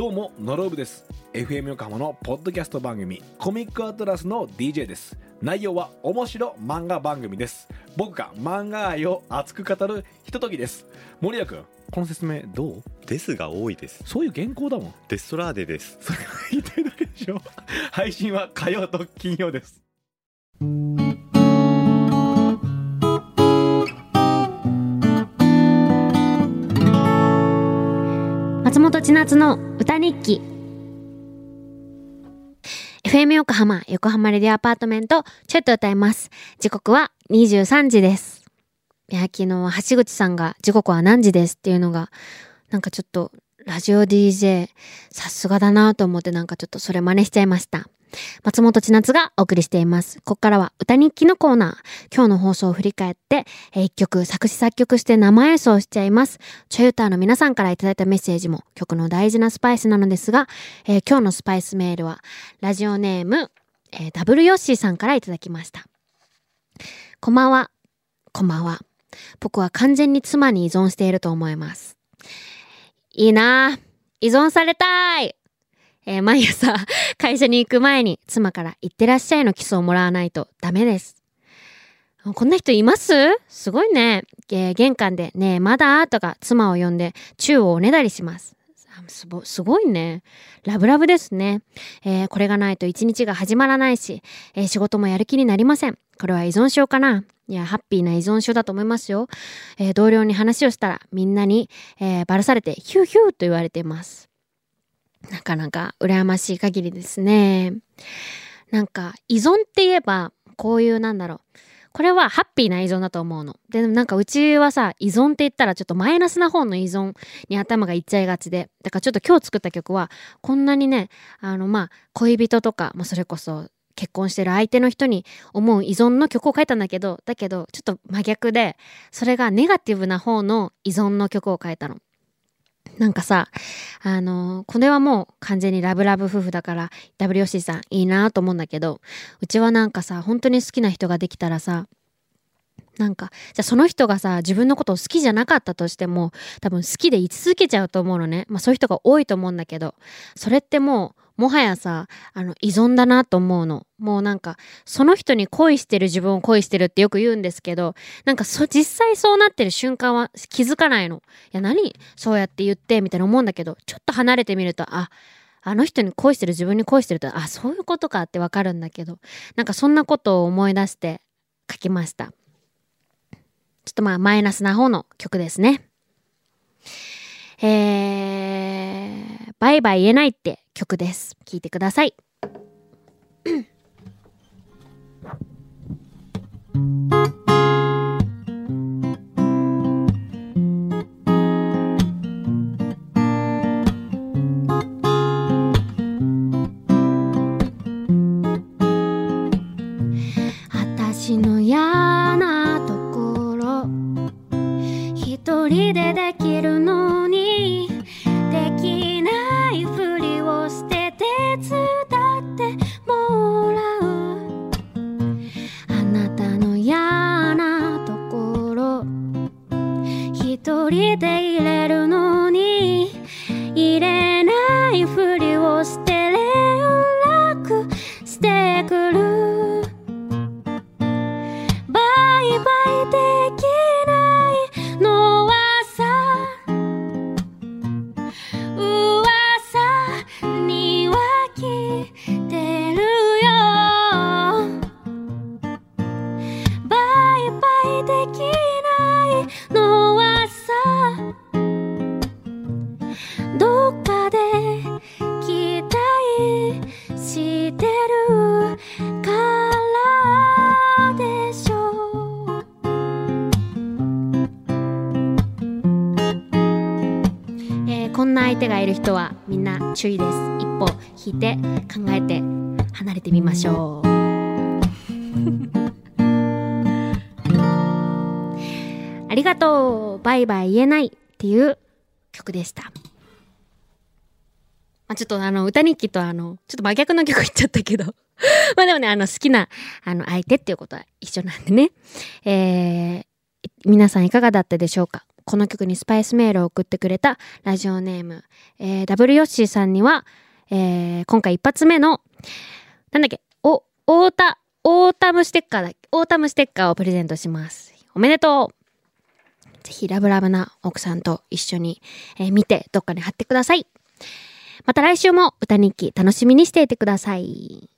どうもノロブです。FM 横浜のポッドキャスト番組コミックアトラスの DJ です。内容は面白漫画番組です。僕が漫画愛を熱く語るひとときです。森谷君この説明どう？ですが多いです。そういう原稿だもん。デストラーデです。それが 言いたいだけでしょ。配信は火曜と金曜です。松本千夏の歌日記。FM 横浜横浜レディアアパートメントちょっと歌います。時刻は23時です。いや昨日は橋口さんが時刻は何時ですっていうのがなんかちょっとラジオ DJ さすがだなと思ってなんかちょっとそれ真似しちゃいました。松本千夏がお送りしています。ここからは歌日記のコーナー。今日の放送を振り返って、えー一曲作詞作曲して生演奏しちゃいます。チョユターの皆さんからいただいたメッセージも曲の大事なスパイスなのですが、えー今日のスパイスメールは、ラジオネーム、えーダブルヨッシーさんからいただきました。こんばんは。こんばんは。僕は完全に妻に依存していると思います。いいな。依存されたいえー毎朝 会社に行く前に妻から行ってらっしゃいのキスをもらわないとダメです。こんな人います？すごいね。えー玄関でねえまだ？とか妻を呼んで宙をおねだりします。すごすごいね。ラブラブですね。えーこれがないと一日が始まらないし、えー仕事もやる気になりません。これは依存症かないや、ハッピーな依存症だと思いますよ。えー同僚に話をしたらみんなに、えバラされてヒューヒューと言われています。なかなか羨ましい限りですね。なんか依存って言えばこういうなんだろう。これはハッピーな依存だと思うの。で、でもなんかうちはさ、依存って言ったらちょっとマイナスな方の依存に頭がいっちゃいがちで。だからちょっと今日作った曲は、こんなにね、あのまあ、恋人とか、まあそれこそ結婚してる相手の人に思う依存の曲を書いたんだけど、だけどちょっと真逆で、それがネガティブな方の依存の曲を書いたの。なんかさ、あのこれはもう完全にラブラブ夫婦だから WC さんいいなと思うんだけどうちはなんかさ本当に好きな人ができたらさなんかじゃあその人がさ自分のことを好きじゃなかったとしても多分好きで居続けちゃうと思うのね。まあそういう人が多いと思うんだけどそれってもうもはやさあの依存だなと思うの。もうなんかその人に恋してる自分を恋してるってよく言うんですけどなんかそ実際そうなってる瞬間は気づかないの。いや何？そうやって言ってみたいな思うんだけどちょっと離れてみるとああの人に恋してる自分に恋してるとあそういうことかってわかるんだけどなんかそんなことを思い出して書きました。ちょっとまあマイナスな方の曲ですね。えー、バイバイ言えないって曲です。聴いてください。私の嫌なところ。一人ででき一人で入れるのに入れないふりをして連絡してくる。バイバイできないのはさ噂には聞いてるよ。バイバイできないの相手がいる人はみんな注意です一歩引いて考えて離れてみましょう ありがとうバイバイ言えないっていう曲でした。まあ、ちょっとあの歌日記とあのちょっと真逆の曲言っちゃったけど まあでもねあの好きなあの相手っていうことは一緒なんでね。えー、皆さんいかがだったでしょうか？この曲にスパイスメールを送ってくれたラジオネーム、えー、ダブルヨッシーさんには、えー、今回一発目の、なんだっけ、お、オータ、オータムステッカーだ、オータムステッカーをプレゼントします。おめでとうぜひラブラブな奥さんと一緒に、えー見てどっかに貼ってください。また来週も歌日記楽しみにしていてください。